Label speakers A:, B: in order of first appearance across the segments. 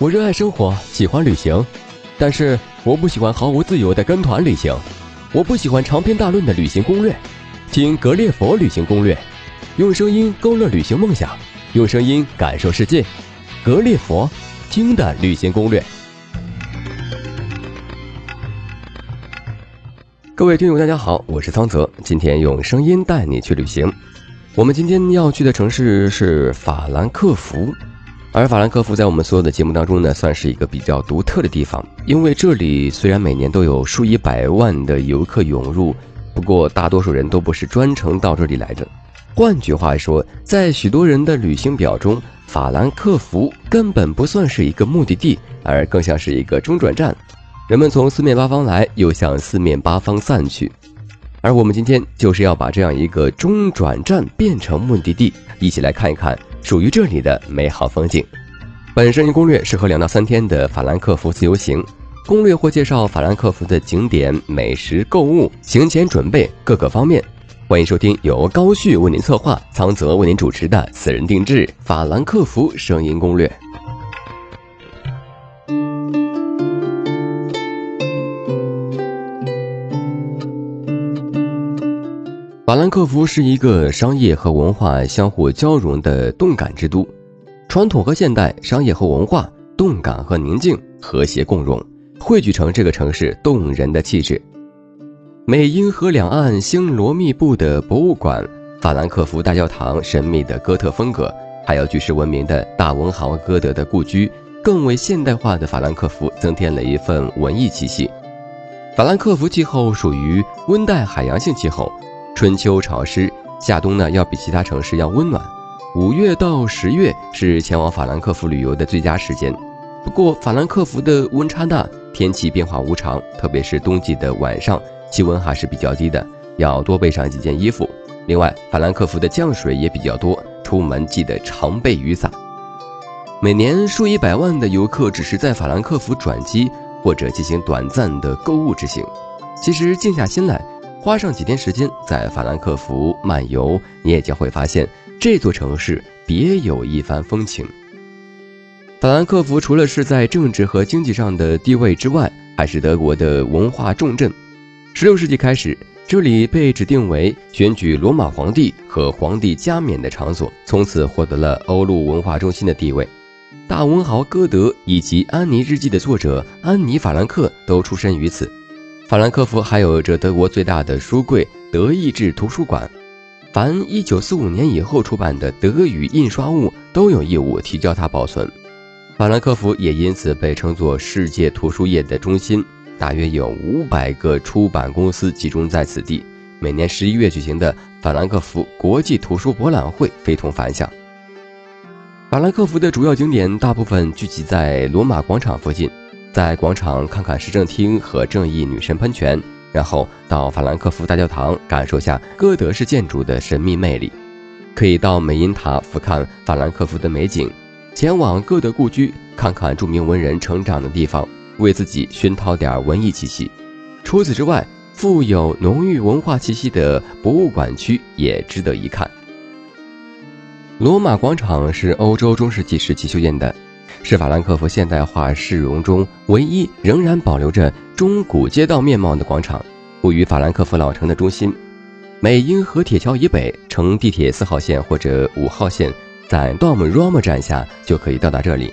A: 我热爱生活，喜欢旅行，但是我不喜欢毫无自由的跟团旅行。我不喜欢长篇大论的旅行攻略。听格列佛旅行攻略，用声音勾勒旅行梦想，用声音感受世界。格列佛听的旅行攻略。各位听友，大家好，我是桑泽，今天用声音带你去旅行。我们今天要去的城市是法兰克福。而法兰克福在我们所有的节目当中呢，算是一个比较独特的地方，因为这里虽然每年都有数以百万的游客涌入，不过大多数人都不是专程到这里来的。换句话说，在许多人的旅行表中，法兰克福根本不算是一个目的地，而更像是一个中转站。人们从四面八方来，又向四面八方散去。而我们今天就是要把这样一个中转站变成目的地，一起来看一看。属于这里的美好风景。本声音攻略适合两到三天的法兰克福自由行。攻略或介绍法兰克福的景点、美食、购物、行前准备各个方面。欢迎收听由高旭为您策划、苍泽为您主持的私人定制法兰克福声音攻略。法兰克福是一个商业和文化相互交融的动感之都，传统和现代、商业和文化、动感和宁静和谐共融，汇聚成这个城市动人的气质。美英河两岸星罗密布的博物馆，法兰克福大教堂神秘的哥特风格，还有举世闻名的大文豪歌德的故居，更为现代化的法兰克福增添了一份文艺气息。法兰克福气候属于温带海洋性气候。春秋潮湿，夏冬呢要比其他城市要温暖。五月到十月是前往法兰克福旅游的最佳时间。不过法兰克福的温差大，天气变化无常，特别是冬季的晚上，气温还是比较低的，要多备上几件衣服。另外，法兰克福的降水也比较多，出门记得常备雨伞。每年数以百万的游客只是在法兰克福转机或者进行短暂的购物之行。其实静下心来。花上几天时间在法兰克福漫游，你也将会发现这座城市别有一番风情。法兰克福除了是在政治和经济上的地位之外，还是德国的文化重镇。16世纪开始，这里被指定为选举罗马皇帝和皇帝加冕的场所，从此获得了欧陆文化中心的地位。大文豪歌德以及《安妮日记》的作者安妮·法兰克都出身于此。法兰克福还有着德国最大的书柜——德意志图书馆。凡1945年以后出版的德语印刷物都有义务提交它保存。法兰克福也因此被称作世界图书业的中心，大约有500个出版公司集中在此地。每年11月举行的法兰克福国际图书博览会非同凡响。法兰克福的主要景点大部分聚集在罗马广场附近。在广场看看市政厅和正义女神喷泉，然后到法兰克福大教堂感受下哥德式建筑的神秘魅力。可以到美因塔俯瞰法兰克福的美景，前往歌德故居看看著名文人成长的地方，为自己熏陶点文艺气息。除此之外，富有浓郁文化气息的博物馆区也值得一看。罗马广场是欧洲中世纪时期修建的。是法兰克福现代化市容中唯一仍然保留着中古街道面貌的广场，位于法兰克福老城的中心。美因河铁桥以北，乘地铁四号线或者五号线，在 Dom Roma 站下就可以到达这里。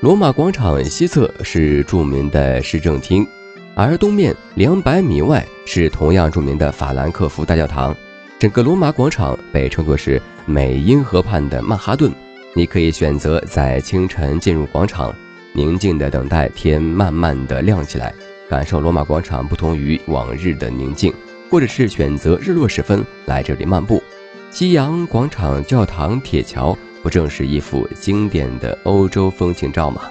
A: 罗马广场西侧是著名的市政厅，而东面两百米外是同样著名的法兰克福大教堂。整个罗马广场被称作是美因河畔的曼哈顿。你可以选择在清晨进入广场，宁静的等待天慢慢的亮起来，感受罗马广场不同于往日的宁静；或者是选择日落时分来这里漫步。夕阳广场、教堂、铁桥，不正是一幅经典的欧洲风情照吗？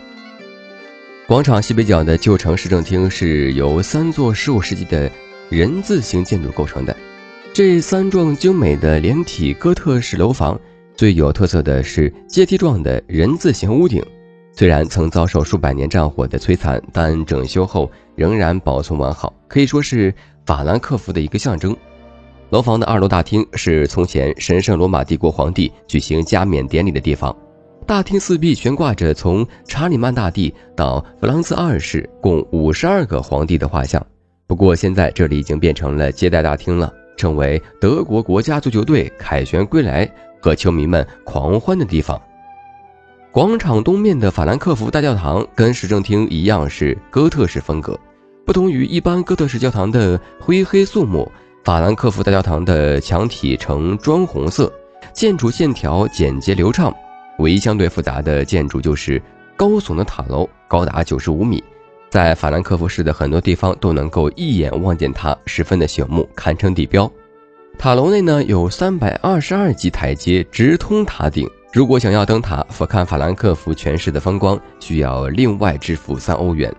A: 广场西北角的旧城市政厅是由三座15世纪的人字形建筑构成的，这三幢精美的连体哥特式楼房。最有特色的是阶梯状的人字形屋顶，虽然曾遭受数百年战火的摧残，但整修后仍然保存完好，可以说是法兰克福的一个象征。楼房的二楼大厅是从前神圣罗马帝国皇帝举行加冕典礼的地方，大厅四壁悬挂着从查理曼大帝到弗朗兹二世共五十二个皇帝的画像。不过现在这里已经变成了接待大厅了，成为德国国家足球队凯旋归来和球迷们狂欢的地方。广场东面的法兰克福大教堂跟市政厅一样是哥特式风格，不同于一般哥特式教堂的灰黑肃穆，法兰克福大教堂的墙体呈砖红色，建筑线条简洁流畅。唯一相对复杂的建筑就是高耸的塔楼，高达九十五米。在法兰克福市的很多地方都能够一眼望见它，十分的醒目，堪称地标。塔楼内呢有三百二十二级台阶直通塔顶。如果想要登塔俯瞰法兰克福全市的风光，需要另外支付三欧元。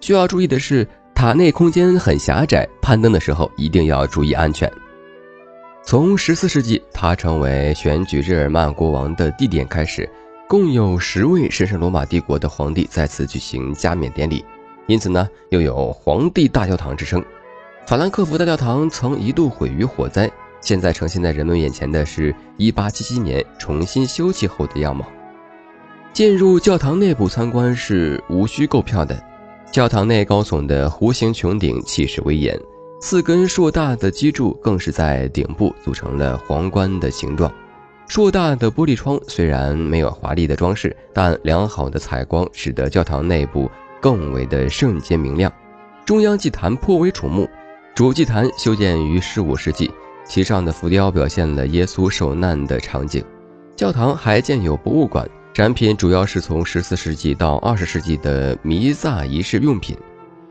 A: 需要注意的是，塔内空间很狭窄，攀登的时候一定要注意安全。从十四世纪它成为选举日耳曼国王的地点开始，共有十位神圣罗马帝国的皇帝在此举行加冕典礼。因此呢，又有“皇帝大教堂”之称。法兰克福大教堂曾一度毁于火灾，现在呈现在人们眼前的是一八七七年重新修葺后的样貌。进入教堂内部参观是无需购票的。教堂内高耸的弧形穹顶气势威严，四根硕大的基柱更是在顶部组成了皇冠的形状。硕大的玻璃窗虽然没有华丽的装饰，但良好的采光使得教堂内部。更为的圣洁明亮，中央祭坛颇为瞩目。主祭坛修建于十五世纪，其上的浮雕表现了耶稣受难的场景。教堂还建有博物馆，展品主要是从十四世纪到二十世纪的弥撒仪式用品、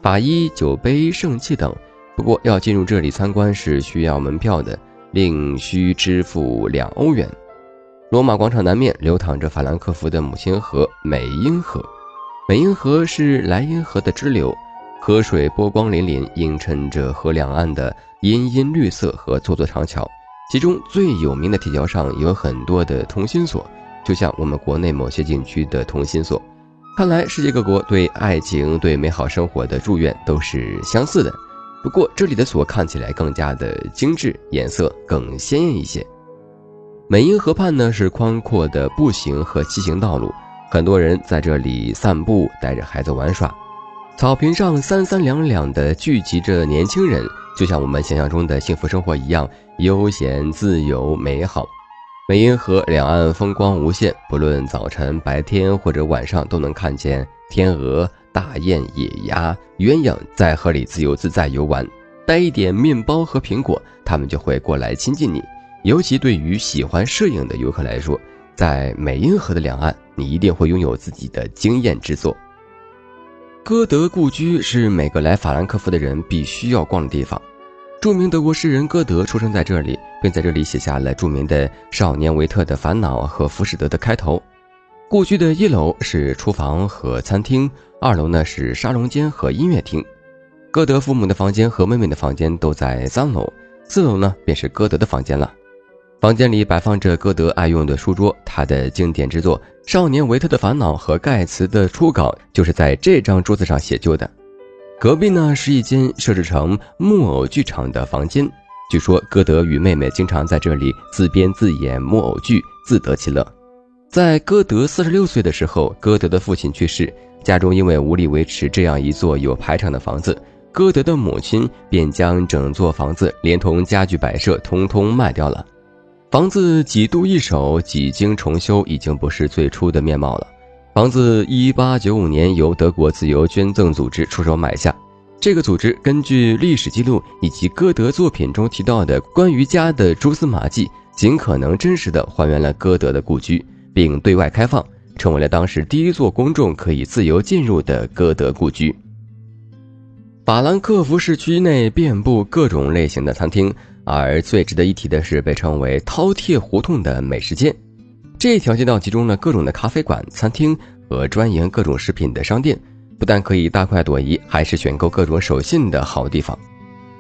A: 法衣、酒杯、圣器等。不过要进入这里参观是需要门票的，另需支付两欧元。罗马广场南面流淌着法兰克福的母亲河美因河。美因河是莱茵河的支流，河水波光粼粼，映衬着河两岸的茵茵绿色和座座长桥。其中最有名的铁桥上有很多的同心锁，就像我们国内某些景区的同心锁。看来世界各国对爱情、对美好生活的祝愿都是相似的。不过这里的锁看起来更加的精致，颜色更鲜艳一些。美因河畔呢是宽阔的步行和骑行道路。很多人在这里散步，带着孩子玩耍。草坪上三三两两的聚集着年轻人，就像我们想象中的幸福生活一样悠闲、自由、美好。美因河两岸风光无限，不论早晨、白天或者晚上，都能看见天鹅、大雁、野鸭、鸳鸯在河里自由自在游玩。带一点面包和苹果，他们就会过来亲近你。尤其对于喜欢摄影的游客来说。在美因河的两岸，你一定会拥有自己的惊艳之作。歌德故居是每个来法兰克福的人必须要逛的地方。著名德国诗人歌德出生在这里，并在这里写下了著名的《少年维特的烦恼》和《浮士德》的开头。故居的一楼是厨房和餐厅，二楼呢是沙龙间和音乐厅。歌德父母的房间和妹妹的房间都在三楼，四楼呢便是歌德的房间了。房间里摆放着歌德爱用的书桌，他的经典之作《少年维特的烦恼》和盖茨的初稿就是在这张桌子上写就的。隔壁呢是一间设置成木偶剧场的房间，据说歌德与妹妹经常在这里自编自演木偶剧，自得其乐。在歌德四十六岁的时候，歌德的父亲去世，家中因为无力维持这样一座有排场的房子，歌德的母亲便将整座房子连同家具摆设通通卖掉了。房子几度易手，几经重修，已经不是最初的面貌了。房子一八九五年由德国自由捐赠组织出手买下。这个组织根据历史记录以及歌德作品中提到的关于家的蛛丝马迹，尽可能真实的还原了歌德的故居，并对外开放，成为了当时第一座公众可以自由进入的歌德故居。法兰克福市区内遍布各种类型的餐厅。而最值得一提的是，被称为“饕餮胡同”的美食街。这条街道集中了各种的咖啡馆、餐厅和专营各种食品的商店，不但可以大快朵颐，还是选购各种手信的好地方。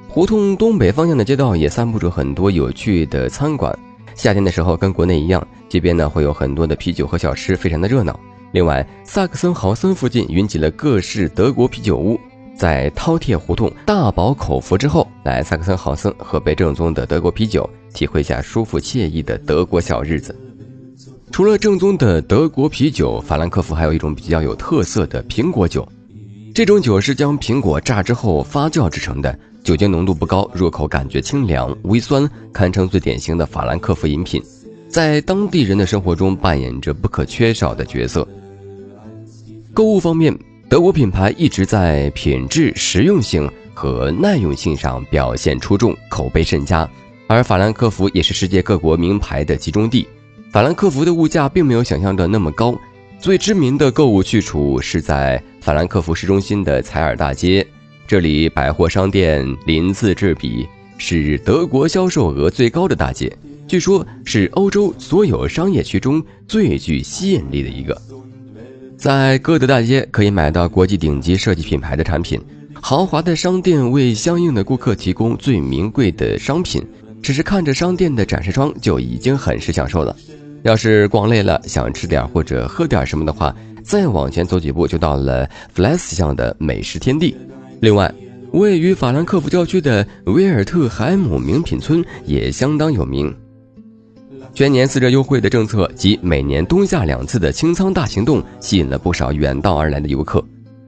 A: 胡同东北方向的街道也散布着很多有趣的餐馆。夏天的时候，跟国内一样，街边呢会有很多的啤酒和小吃，非常的热闹。另外，萨克森豪森附近云集了各式德国啤酒屋。在饕餮胡同大饱口福之后，来萨克森豪森喝杯正宗的德国啤酒，体会一下舒服惬意的德国小日子。除了正宗的德国啤酒，法兰克福还有一种比较有特色的苹果酒。这种酒是将苹果榨汁后发酵制成的，酒精浓度不高，入口感觉清凉微酸，堪称最典型的法兰克福饮品，在当地人的生活中扮演着不可缺少的角色。购物方面，德国品牌一直在品质、实用性和耐用性上表现出众，口碑甚佳。而法兰克福也是世界各国名牌的集中地。法兰克福的物价并没有想象的那么高，最知名的购物去处是在法兰克福市中心的采尔大街，这里百货商店鳞次栉比，是德国销售额最高的大街，据说是欧洲所有商业区中最具吸引力的一个。在歌德大街可以买到国际顶级设计品牌的产品，豪华的商店为相应的顾客提供最名贵的商品，只是看着商店的展示窗就已经很是享受了。要是逛累了，想吃点或者喝点什么的话，再往前走几步就到了弗莱斯巷的美食天地。另外，位于法兰克福郊区的威尔特海姆名品村也相当有名。全年四折优惠的政策及每年冬夏两次的清仓大行动，吸引了不少远道而来的游客。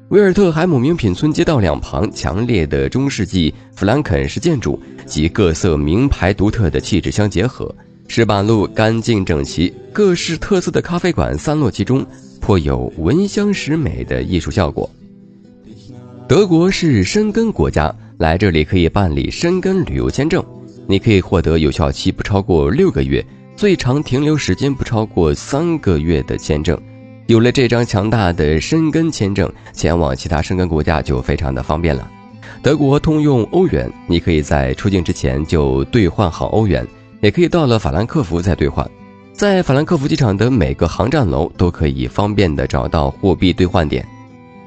A: 威尔特海姆名品村街道两旁强烈的中世纪弗兰肯式建筑及各色名牌独特的气质相结合。石板路干净整齐，各式特色的咖啡馆散落其中，颇有闻香识美的艺术效果。德国是申根国家，来这里可以办理申根旅游签证，你可以获得有效期不超过六个月、最长停留时间不超过三个月的签证。有了这张强大的申根签证，前往其他申根国家就非常的方便了。德国通用欧元，你可以在出境之前就兑换好欧元。也可以到了法兰克福再兑换，在法兰克福机场的每个航站楼都可以方便的找到货币兑换点，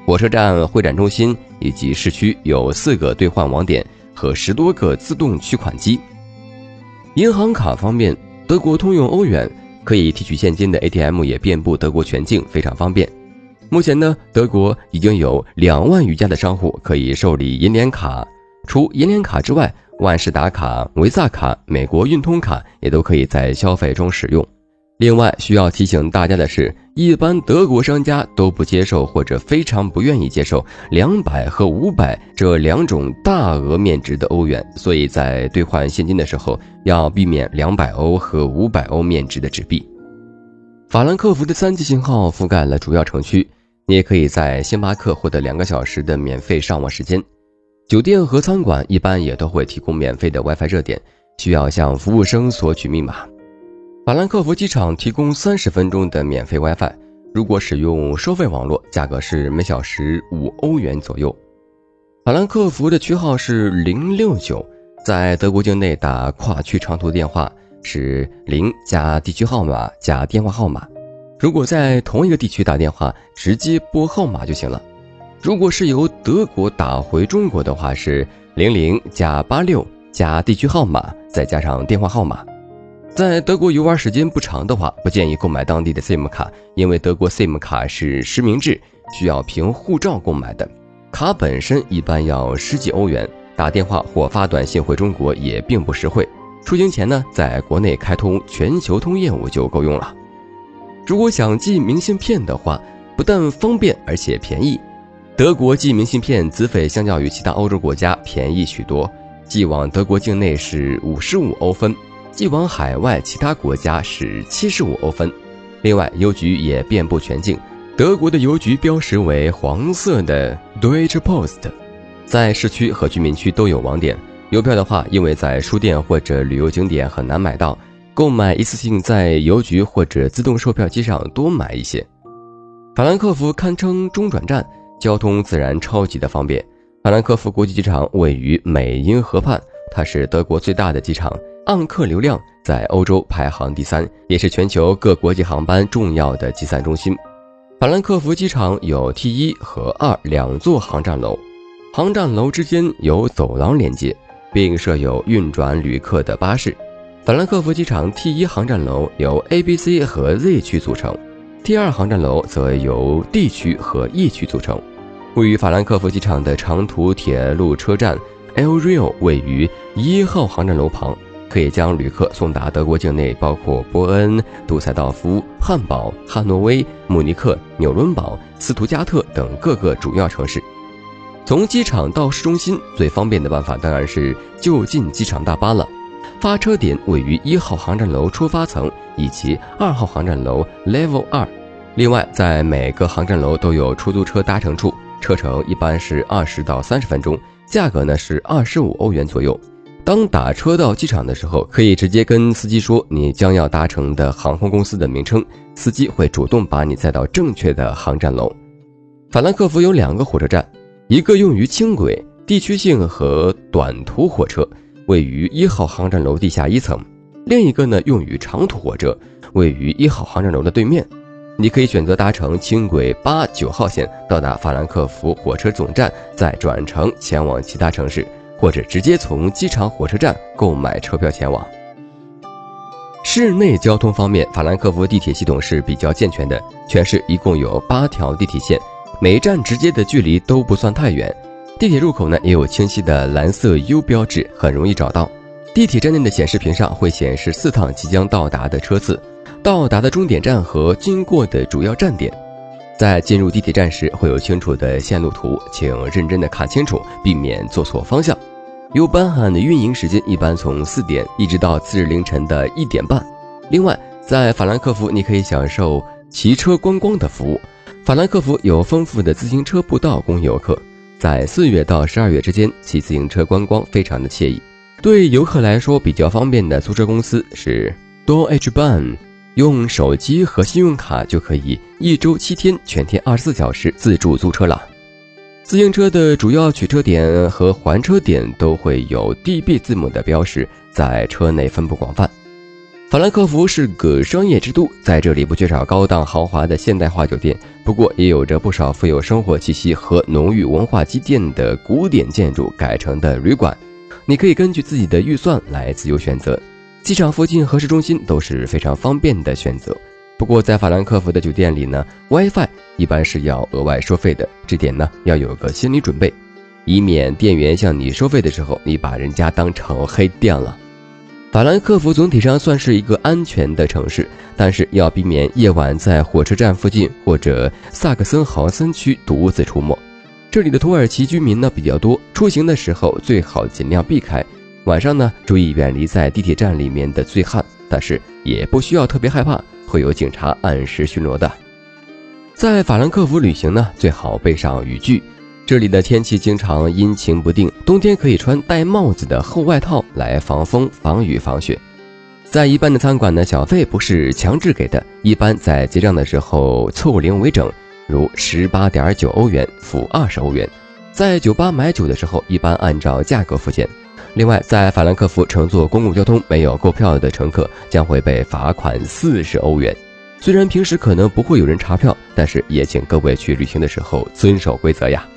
A: 火车站会展中心以及市区有四个兑换网点和十多个自动取款机。银行卡方面，德国通用欧元可以提取现金的 ATM 也遍布德国全境，非常方便。目前呢，德国已经有两万余家的商户可以受理银联卡，除银联卡之外。万事达卡、维萨卡、美国运通卡也都可以在消费中使用。另外需要提醒大家的是，一般德国商家都不接受或者非常不愿意接受两百和五百这两种大额面值的欧元，所以在兑换现金的时候要避免两百欧和五百欧面值的纸币。法兰克福的三 G 信号覆盖了主要城区，你也可以在星巴克获得两个小时的免费上网时间。酒店和餐馆一般也都会提供免费的 WiFi 热点，需要向服务生索取密码。法兰克福机场提供三十分钟的免费 WiFi，如果使用收费网络，价格是每小时五欧元左右。法兰克福的区号是零六九，在德国境内打跨区长途电话是零加地区号码加电话号码，如果在同一个地区打电话，直接拨号码就行了。如果是由德国打回中国的话，是零零加八六加地区号码，再加上电话号码。在德国游玩时间不长的话，不建议购买当地的 SIM 卡，因为德国 SIM 卡是实名制，需要凭护照购买的。卡本身一般要十几欧元，打电话或发短信回中国也并不实惠。出行前呢，在国内开通全球通业务就够用了。如果想寄明信片的话，不但方便，而且便宜。德国寄明信片资费相较于其他欧洲国家便宜许多，寄往德国境内是五十五欧分，寄往海外其他国家是七十五欧分。另外，邮局也遍布全境，德国的邮局标识为黄色的 Deutsche Post，在市区和居民区都有网点。邮票的话，因为在书店或者旅游景点很难买到，购买一次性在邮局或者自动售票机上多买一些。法兰克福堪称中转站。交通自然超级的方便。法兰克福国际机场位于美因河畔，它是德国最大的机场，按客流量在欧洲排行第三，也是全球各国际航班重要的集散中心。法兰克福机场有 T 一和二两座航站楼，航站楼之间有走廊连接，并设有运转旅客的巴士。法兰克福机场 T 一航站楼由 A、B、C 和 Z 区组成。，T 二航站楼则由 D 区和 E 区组成。位于法兰克福机场的长途铁路车站 L Rail 位于一号航站楼旁，可以将旅客送达德国境内，包括波恩、杜塞道夫、汉堡、汉诺威、慕尼克、纽伦堡、斯图加特等各个主要城市。从机场到市中心最方便的办法当然是就近机场大巴了。发车点位于一号航站楼出发层以及二号航站楼 Level 二。另外，在每个航站楼都有出租车搭乘处，车程一般是二十到三十分钟，价格呢是二十五欧元左右。当打车到机场的时候，可以直接跟司机说你将要搭乘的航空公司的名称，司机会主动把你载到正确的航站楼。法兰克福有两个火车站，一个用于轻轨、地区性和短途火车，位于一号航站楼地下一层；另一个呢用于长途火车，位于一号航站楼的对面。你可以选择搭乘轻轨八九号线到达法兰克福火车总站，再转乘前往其他城市。或者直接从机场火车站购买车票前往。市内交通方面，法兰克福地铁系统是比较健全的，全市一共有八条地铁线，每一站直接的距离都不算太远。地铁入口呢也有清晰的蓝色 U 标志，很容易找到。地铁站内的显示屏上会显示四趟即将到达的车次、到达的终点站和经过的主要站点。在进入地铁站时会有清楚的线路图，请认真的看清楚，避免做错方向。U 班汉的运营时间一般从四点一直到次日凌晨的一点半。另外，在法兰克福你可以享受骑车观光的服务。法兰克福有丰富的自行车步道供游客，在四月到十二月之间骑自行车观光非常的惬意。对游客来说比较方便的租车公司是 Do H Ban，用手机和信用卡就可以一周七天全天二十四小时自助租车了。自行车的主要取车点和还车点都会有 DB 字母的标识，在车内分布广泛。法兰克福是个商业之都，在这里不缺少高档豪华的现代化酒店，不过也有着不少富有生活气息和浓郁文化积淀的古典建筑改成的旅馆。你可以根据自己的预算来自由选择。机场附近和市中心都是非常方便的选择。不过在法兰克福的酒店里呢，WiFi 一般是要额外收费的，这点呢要有个心理准备，以免店员向你收费的时候，你把人家当成黑店了。法兰克福总体上算是一个安全的城市，但是要避免夜晚在火车站附近或者萨克森豪森区独自出没。这里的土耳其居民呢比较多，出行的时候最好尽量避开。晚上呢注意远离在地铁站里面的醉汉，但是也不需要特别害怕。会有警察按时巡逻的。在法兰克福旅行呢，最好备上雨具。这里的天气经常阴晴不定，冬天可以穿戴帽子的厚外套来防风、防雨、防雪。在一般的餐馆呢，小费不是强制给的，一般在结账的时候凑零为整，如十八点九欧元付二十欧元。在酒吧买酒的时候，一般按照价格付钱。另外，在法兰克福乘坐公共交通没有购票的乘客将会被罚款四十欧元。虽然平时可能不会有人查票，但是也请各位去旅行的时候遵守规则呀。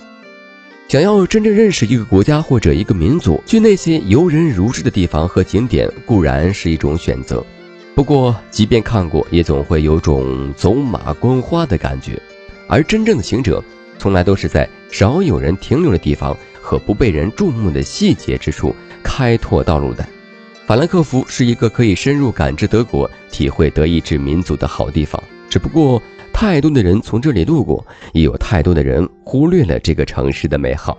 A: 想要真正认识一个国家或者一个民族，去那些游人如织的地方和景点固然是一种选择，不过即便看过，也总会有种走马观花的感觉。而真正的行者，从来都是在少有人停留的地方。和不被人注目的细节之处开拓道路的，法兰克福是一个可以深入感知德国、体会德意志民族的好地方。只不过，太多的人从这里路过，也有太多的人忽略了这个城市的美好。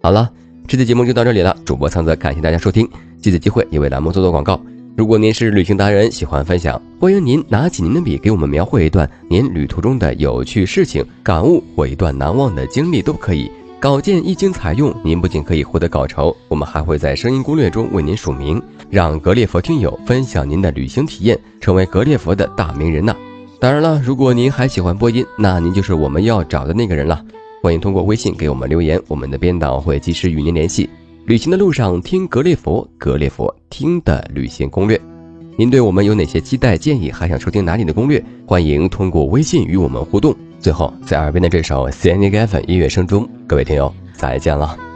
A: 好了，这期节目就到这里了。主播苍泽，感谢大家收听。借此机会也为栏目做做广告。如果您是旅行达人，喜欢分享，欢迎您拿起您的笔，给我们描绘一段您旅途中的有趣事情、感悟或一段难忘的经历都可以。稿件一经采用，您不仅可以获得稿酬，我们还会在声音攻略中为您署名，让格列佛听友分享您的旅行体验，成为格列佛的大名人呐！当然了，如果您还喜欢播音，那您就是我们要找的那个人了。欢迎通过微信给我们留言，我们的编导会及时与您联系。旅行的路上听格列佛，格列佛听的旅行攻略。您对我们有哪些期待建议？还想收听哪里的攻略？欢迎通过微信与我们互动。最后，在耳边的这首《s a n i g a f f n 音乐声中，各位听友再见了。